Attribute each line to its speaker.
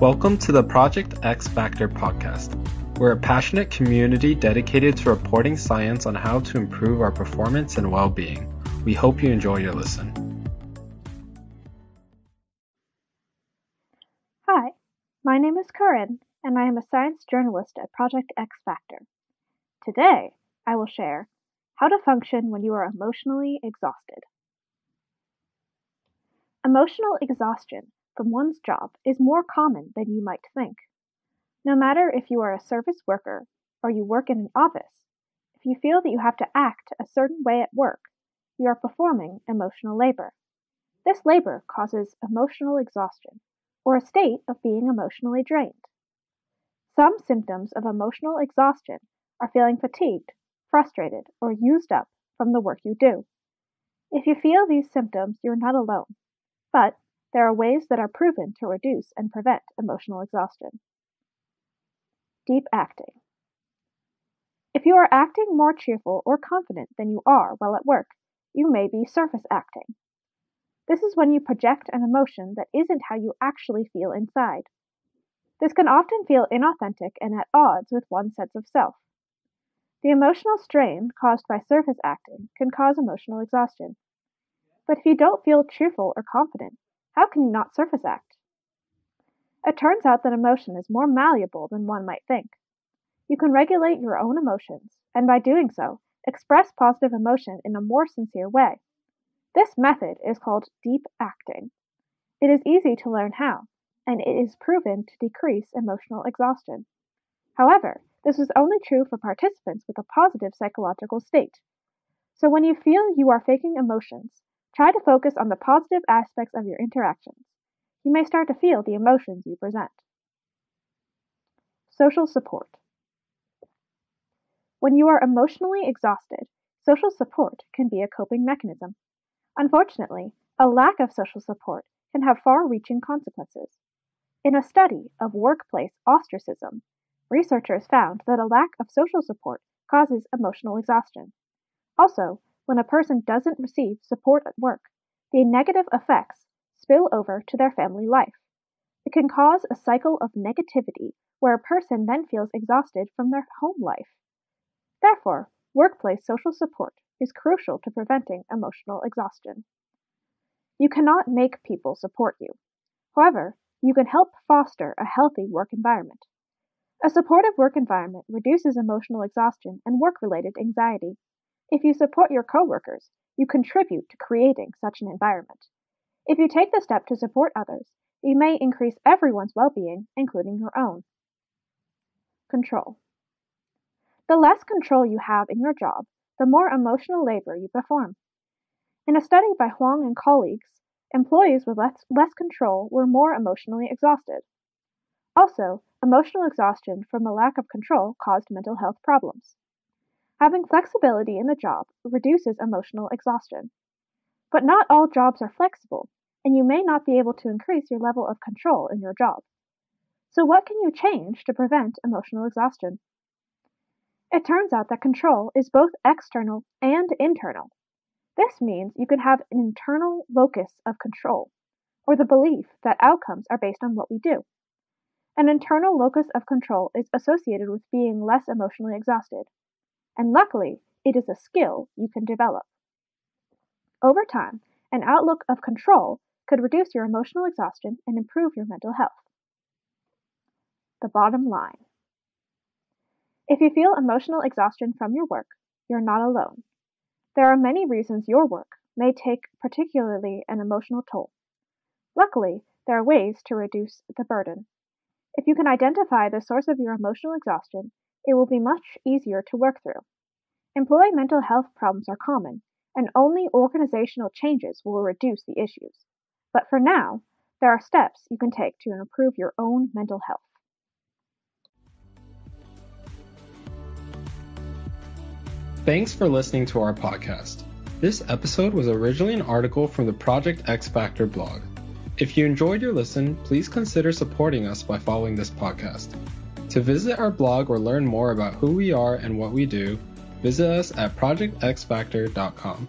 Speaker 1: Welcome to the Project X Factor podcast. We're a passionate community dedicated to reporting science on how to improve our performance and well being. We hope you enjoy your listen.
Speaker 2: Hi, my name is Corinne, and I am a science journalist at Project X Factor. Today, I will share how to function when you are emotionally exhausted. Emotional exhaustion from one's job is more common than you might think. No matter if you are a service worker or you work in an office, if you feel that you have to act a certain way at work, you are performing emotional labor. This labor causes emotional exhaustion, or a state of being emotionally drained. Some symptoms of emotional exhaustion are feeling fatigued, frustrated, or used up from the work you do. If you feel these symptoms, you're not alone, but there are ways that are proven to reduce and prevent emotional exhaustion. Deep acting. If you are acting more cheerful or confident than you are while at work, you may be surface acting. This is when you project an emotion that isn't how you actually feel inside. This can often feel inauthentic and at odds with one's sense of self. The emotional strain caused by surface acting can cause emotional exhaustion. But if you don't feel cheerful or confident, how can you not surface act? It turns out that emotion is more malleable than one might think. You can regulate your own emotions, and by doing so, express positive emotion in a more sincere way. This method is called deep acting. It is easy to learn how, and it is proven to decrease emotional exhaustion. However, this is only true for participants with a positive psychological state. So when you feel you are faking emotions, Try to focus on the positive aspects of your interactions. You may start to feel the emotions you present. Social support. When you are emotionally exhausted, social support can be a coping mechanism. Unfortunately, a lack of social support can have far reaching consequences. In a study of workplace ostracism, researchers found that a lack of social support causes emotional exhaustion. Also, when a person doesn't receive support at work, the negative effects spill over to their family life. It can cause a cycle of negativity where a person then feels exhausted from their home life. Therefore, workplace social support is crucial to preventing emotional exhaustion. You cannot make people support you. However, you can help foster a healthy work environment. A supportive work environment reduces emotional exhaustion and work related anxiety. If you support your coworkers, you contribute to creating such an environment. If you take the step to support others, you may increase everyone's well being, including your own. Control. The less control you have in your job, the more emotional labor you perform. In a study by Huang and colleagues, employees with less, less control were more emotionally exhausted. Also, emotional exhaustion from a lack of control caused mental health problems. Having flexibility in the job reduces emotional exhaustion. But not all jobs are flexible, and you may not be able to increase your level of control in your job. So, what can you change to prevent emotional exhaustion? It turns out that control is both external and internal. This means you can have an internal locus of control, or the belief that outcomes are based on what we do. An internal locus of control is associated with being less emotionally exhausted and luckily, it is a skill you can develop. Over time, an outlook of control could reduce your emotional exhaustion and improve your mental health. The bottom line If you feel emotional exhaustion from your work, you're not alone. There are many reasons your work may take particularly an emotional toll. Luckily, there are ways to reduce the burden. If you can identify the source of your emotional exhaustion, it will be much easier to work through. Employee mental health problems are common, and only organizational changes will reduce the issues. But for now, there are steps you can take to improve your own mental health.
Speaker 1: Thanks for listening to our podcast. This episode was originally an article from the Project X Factor blog. If you enjoyed your listen, please consider supporting us by following this podcast. To visit our blog or learn more about who we are and what we do, visit us at projectxfactor.com.